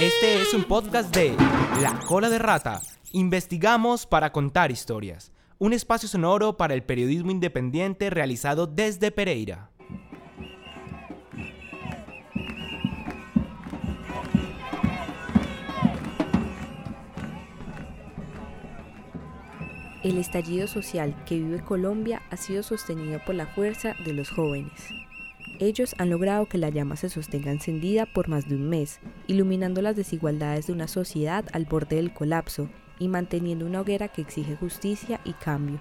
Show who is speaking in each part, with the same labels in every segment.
Speaker 1: Este es un podcast de La Cola de Rata. Investigamos para contar historias. Un espacio sonoro para el periodismo independiente realizado desde Pereira.
Speaker 2: El estallido social que vive Colombia ha sido sostenido por la fuerza de los jóvenes. Ellos han logrado que la llama se sostenga encendida por más de un mes, iluminando las desigualdades de una sociedad al borde del colapso y manteniendo una hoguera que exige justicia y cambio.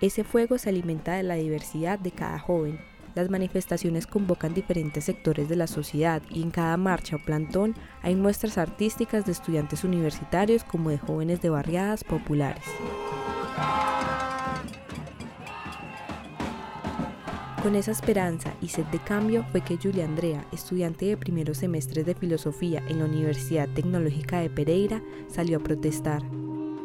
Speaker 2: Ese fuego se alimenta de la diversidad de cada joven. Las manifestaciones convocan diferentes sectores de la sociedad y en cada marcha o plantón hay muestras artísticas de estudiantes universitarios como de jóvenes de barriadas populares. Con esa esperanza y sed de cambio fue que Julia Andrea, estudiante de primeros semestres de filosofía en la Universidad Tecnológica de Pereira, salió a protestar.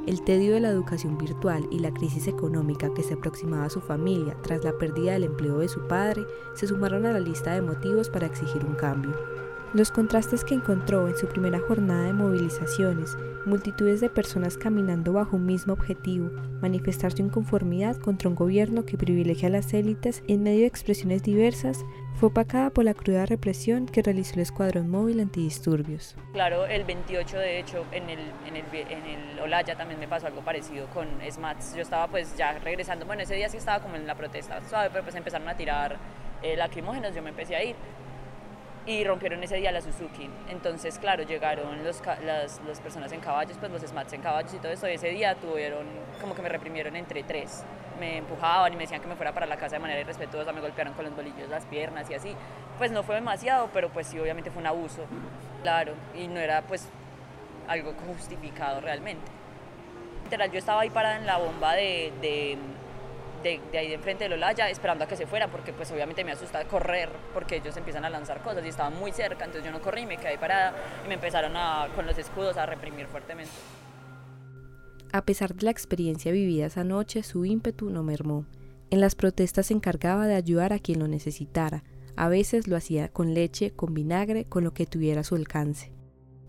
Speaker 2: El tedio de la educación virtual y la crisis económica que se aproximaba a su familia tras la pérdida del empleo de su padre se sumaron a la lista de motivos para exigir un cambio. Los contrastes que encontró en su primera jornada de movilizaciones, multitudes de personas caminando bajo un mismo objetivo, manifestar su inconformidad contra un gobierno que privilegia a las élites en medio de expresiones diversas, fue opacada por la cruda represión que realizó el Escuadrón Móvil Antidisturbios.
Speaker 3: Claro, el 28 de hecho en el, en el, en el Olaya también me pasó algo parecido con SMATS. Yo estaba pues ya regresando, bueno ese día sí estaba como en la protesta suave, pero pues empezaron a tirar eh, lacrimógenos, yo me empecé a ir y rompieron ese día la Suzuki. Entonces, claro, llegaron los, las, las, personas en caballos, pues los SMATs en caballos y todo eso. Y ese día tuvieron, como que me reprimieron entre tres. Me empujaban y me decían que me fuera para la casa de manera irrespetuosa, me golpearon con los bolillos las piernas y así. Pues no fue demasiado, pero pues sí, obviamente fue un abuso, claro, y no era pues algo justificado realmente. Literal, yo estaba ahí parada en la bomba de, de de, ahí de enfrente del Olaya esperando a que se fuera porque pues obviamente me asusta correr porque ellos empiezan a lanzar cosas y estaban muy cerca, entonces yo no corrí, me quedé parada y me empezaron a, con los escudos a reprimir fuertemente.
Speaker 2: A pesar de la experiencia vivida esa noche, su ímpetu no mermó. En las protestas se encargaba de ayudar a quien lo necesitara. A veces lo hacía con leche, con vinagre, con lo que tuviera su alcance.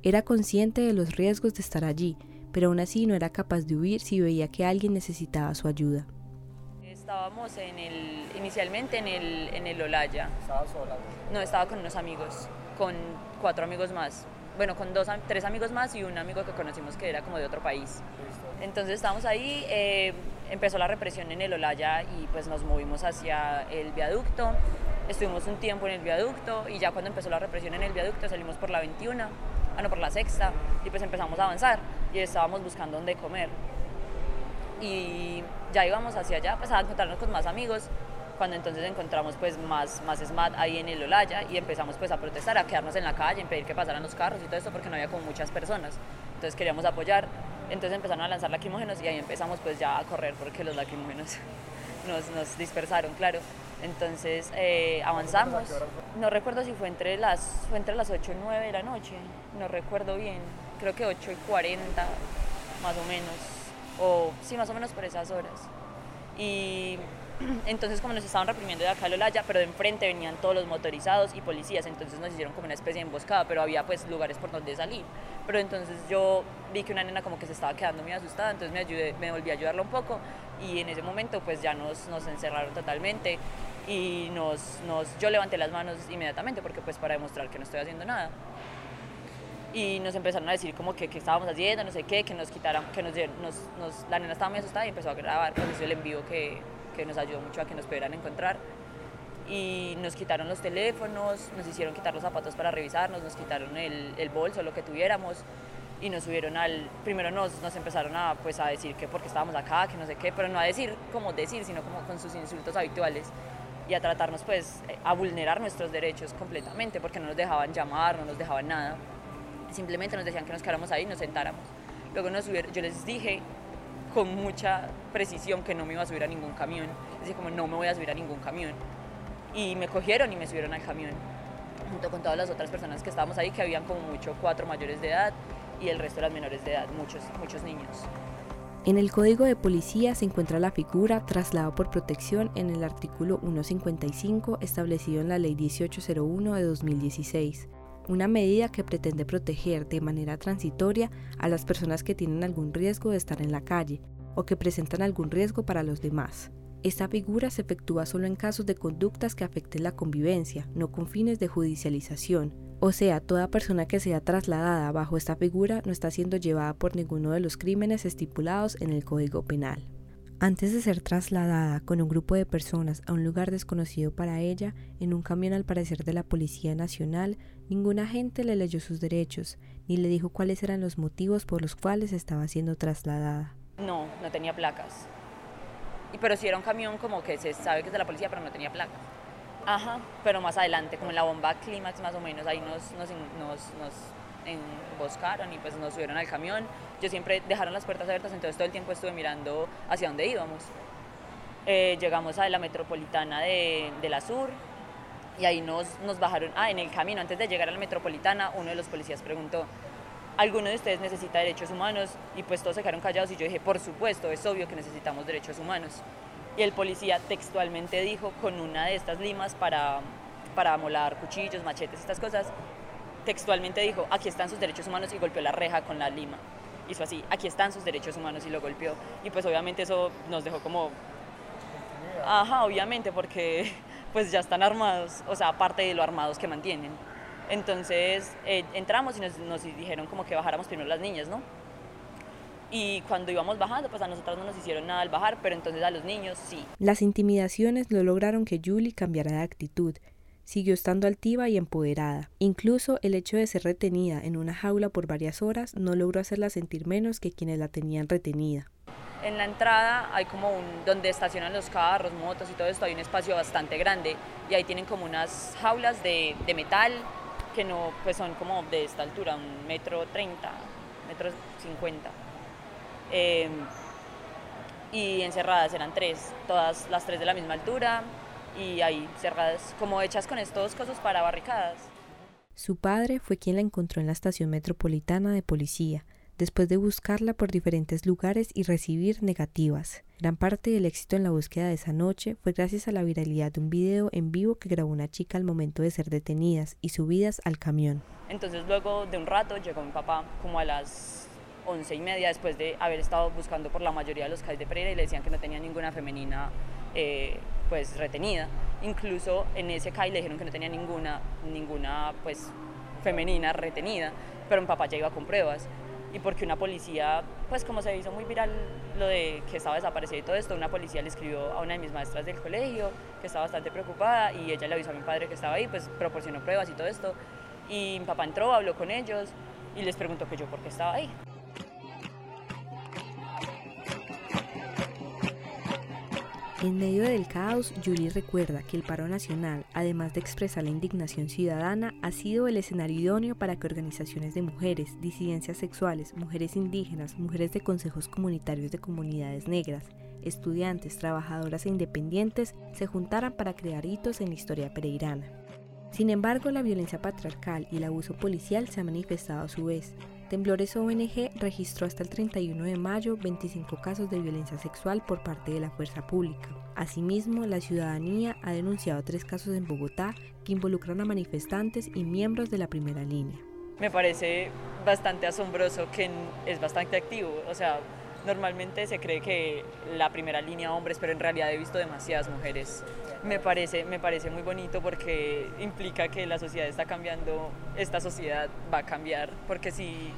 Speaker 2: Era consciente de los riesgos de estar allí, pero aún así no era capaz de huir si veía que alguien necesitaba su ayuda.
Speaker 3: Estábamos en el, inicialmente en el, en el Olaya.
Speaker 4: ¿Estaba sola?
Speaker 3: No, estaba con unos amigos, con cuatro amigos más. Bueno, con dos, tres amigos más y un amigo que conocimos que era como de otro país. Entonces estábamos ahí, eh, empezó la represión en el Olaya y pues nos movimos hacia el viaducto. Estuvimos un tiempo en el viaducto y ya cuando empezó la represión en el viaducto salimos por la 21, ah no, por la sexta y pues empezamos a avanzar y estábamos buscando dónde comer y ya íbamos hacia allá pues a encontrarnos con más amigos cuando entonces encontramos pues más, más SMAT ahí en el Olaya y empezamos pues a protestar, a quedarnos en la calle, a pedir que pasaran los carros y todo eso porque no había como muchas personas. Entonces queríamos apoyar, entonces empezaron a lanzar lacrimógenos y ahí empezamos pues ya a correr porque los lacrimógenos nos, nos dispersaron, claro. Entonces eh, avanzamos. No recuerdo si fue entre, las, fue entre las 8 y 9 de la noche, no recuerdo bien, creo que 8 y 40 más o menos o sí, más o menos por esas horas. Y entonces como nos estaban reprimiendo de acá a Lolaya, pero de enfrente venían todos los motorizados y policías, entonces nos hicieron como una especie de emboscada, pero había pues lugares por donde salir. Pero entonces yo vi que una nena como que se estaba quedando muy asustada, entonces me, ayudé, me volví a ayudarla un poco y en ese momento pues ya nos, nos encerraron totalmente y nos, nos, yo levanté las manos inmediatamente porque pues para demostrar que no estoy haciendo nada y nos empezaron a decir como que, que estábamos haciendo, no sé qué, que nos quitaran, que nos, nos, la nena estaba muy asustada y empezó a grabar, pues eso el envío que, que nos ayudó mucho a que nos pudieran encontrar. Y nos quitaron los teléfonos, nos hicieron quitar los zapatos para revisarnos, nos quitaron el, el bolso, lo que tuviéramos y nos subieron al, primero nos, nos empezaron a, pues, a decir que porque estábamos acá, que no sé qué, pero no a decir como decir, sino como con sus insultos habituales y a tratarnos pues a vulnerar nuestros derechos completamente porque no nos dejaban llamar, no nos dejaban nada simplemente nos decían que nos quedáramos ahí y nos sentáramos. Luego nos subieron, yo les dije con mucha precisión que no me iba a subir a ningún camión. Decía como no me voy a subir a ningún camión. Y me cogieron y me subieron al camión, junto con todas las otras personas que estábamos ahí, que habían como mucho cuatro mayores de edad y el resto eran menores de edad, muchos, muchos niños.
Speaker 2: En el Código de Policía se encuentra la figura traslado por protección en el artículo 155 establecido en la Ley 1801 de 2016. Una medida que pretende proteger de manera transitoria a las personas que tienen algún riesgo de estar en la calle o que presentan algún riesgo para los demás. Esta figura se efectúa solo en casos de conductas que afecten la convivencia, no con fines de judicialización. O sea, toda persona que sea trasladada bajo esta figura no está siendo llevada por ninguno de los crímenes estipulados en el Código Penal. Antes de ser trasladada con un grupo de personas a un lugar desconocido para ella, en un camión al parecer de la Policía Nacional, ningún agente le leyó sus derechos, ni le dijo cuáles eran los motivos por los cuales estaba siendo trasladada.
Speaker 3: No, no tenía placas. Y, pero sí era un camión como que se sabe que es de la policía, pero no tenía placas. Ajá, pero más adelante, como en la bomba clímax más o menos, ahí nos, nos, nos, nos emboscaron y pues nos subieron al camión. Yo siempre dejaron las puertas abiertas, entonces todo el tiempo estuve mirando hacia dónde íbamos. Eh, llegamos a la metropolitana de, de, la Sur y ahí nos, nos bajaron. Ah, en el camino, antes de llegar a la metropolitana, uno de los policías preguntó, ¿alguno de ustedes necesita derechos humanos? Y pues todos se quedaron callados y yo dije, por supuesto, es obvio que necesitamos derechos humanos. Y el policía textualmente dijo con una de estas limas para, para molar cuchillos, machetes, estas cosas, textualmente dijo, aquí están sus derechos humanos y golpeó la reja con la lima. Hizo así, aquí están sus derechos humanos y lo golpeó. Y pues obviamente eso nos dejó como, ajá, obviamente, porque pues ya están armados, o sea, aparte de lo armados que mantienen. Entonces eh, entramos y nos, nos, dijeron como que bajáramos primero las niñas, ¿no? Y cuando íbamos bajando, pues a nosotros no nos hicieron nada al bajar, pero entonces a los niños sí.
Speaker 2: Las intimidaciones no lograron que Julie cambiara de actitud siguió estando altiva y empoderada. Incluso el hecho de ser retenida en una jaula por varias horas no logró hacerla sentir menos que quienes la tenían retenida.
Speaker 3: En la entrada hay como un, donde estacionan los carros, motos y todo esto, hay un espacio bastante grande y ahí tienen como unas jaulas de, de metal que no, pues son como de esta altura, un metro treinta, metro cincuenta. Eh, y encerradas eran tres, todas las tres de la misma altura, y ahí cerradas, como hechas con estos cosas para barricadas.
Speaker 2: Su padre fue quien la encontró en la estación metropolitana de policía, después de buscarla por diferentes lugares y recibir negativas. Gran parte del éxito en la búsqueda de esa noche fue gracias a la viralidad de un video en vivo que grabó una chica al momento de ser detenidas y subidas al camión.
Speaker 3: Entonces luego de un rato llegó mi papá como a las once y media después de haber estado buscando por la mayoría de los calles de Pereira y le decían que no tenía ninguna femenina eh, pues retenida. Incluso en ese CAI le dijeron que no tenía ninguna, ninguna pues femenina retenida, pero mi papá ya iba con pruebas. Y porque una policía, pues como se hizo muy viral lo de que estaba desaparecida y todo esto, una policía le escribió a una de mis maestras del colegio que estaba bastante preocupada y ella le avisó a mi padre que estaba ahí, pues proporcionó pruebas y todo esto. Y mi papá entró, habló con ellos y les preguntó que yo por qué estaba ahí.
Speaker 2: En medio del caos, Julie recuerda que el paro nacional, además de expresar la indignación ciudadana, ha sido el escenario idóneo para que organizaciones de mujeres, disidencias sexuales, mujeres indígenas, mujeres de consejos comunitarios de comunidades negras, estudiantes, trabajadoras e independientes se juntaran para crear hitos en la historia pereirana. Sin embargo, la violencia patriarcal y el abuso policial se han manifestado a su vez, Temblores ONG registró hasta el 31 de mayo 25 casos de violencia sexual por parte de la fuerza pública. Asimismo, la ciudadanía ha denunciado tres casos en Bogotá que involucran a manifestantes y miembros de la primera línea.
Speaker 3: Me parece bastante asombroso que es bastante activo, o sea, normalmente se cree que la primera línea hombres, pero en realidad he visto demasiadas mujeres. Me parece, me parece muy bonito porque implica que la sociedad está cambiando, esta sociedad va a cambiar, porque si,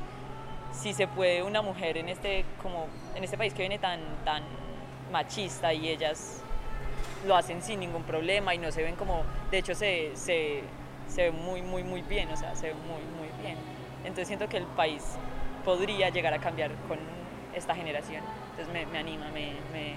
Speaker 3: si se puede una mujer en este, como, en este país que viene tan, tan machista y ellas lo hacen sin ningún problema y no se ven como, de hecho se, se, se ve muy, muy, muy bien, o sea, se ve muy, muy bien. Entonces siento que el país podría llegar a cambiar con esta generación. Entonces me, me anima, me, me,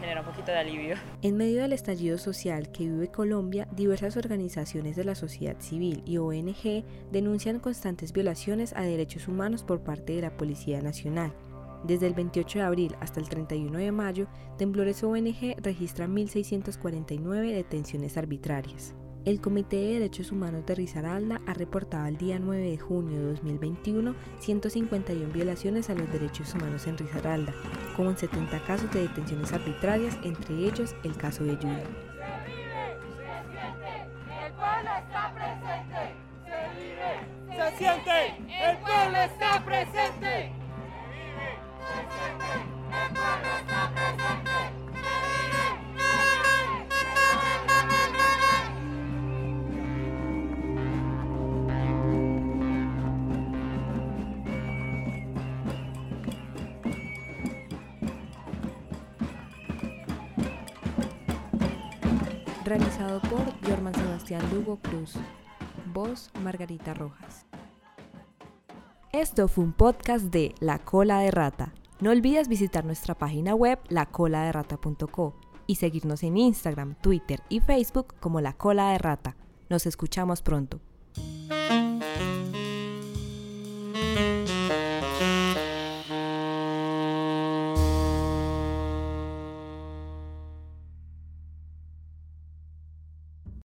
Speaker 3: genera un poquito de alivio.
Speaker 2: En medio del estallido social que vive Colombia, diversas organizaciones de la sociedad civil y ONG denuncian constantes violaciones a derechos humanos por parte de la Policía Nacional. Desde el 28 de abril hasta el 31 de mayo, Temblores ONG registra 1.649 detenciones arbitrarias. El Comité de Derechos Humanos de Risaralda ha reportado el día 9 de junio de 2021 151 violaciones a los derechos humanos en Risaralda, con 70 casos de detenciones arbitrarias, entre ellos el caso de Julia.
Speaker 4: se siente, el pueblo está presente.
Speaker 2: Realizado por Jorman Sebastián Lugo Cruz. Voz Margarita Rojas. Esto fue un podcast de La Cola de Rata. No olvides visitar nuestra página web lacoladerrata.co y seguirnos en Instagram, Twitter y Facebook como La Cola de Rata. Nos escuchamos pronto.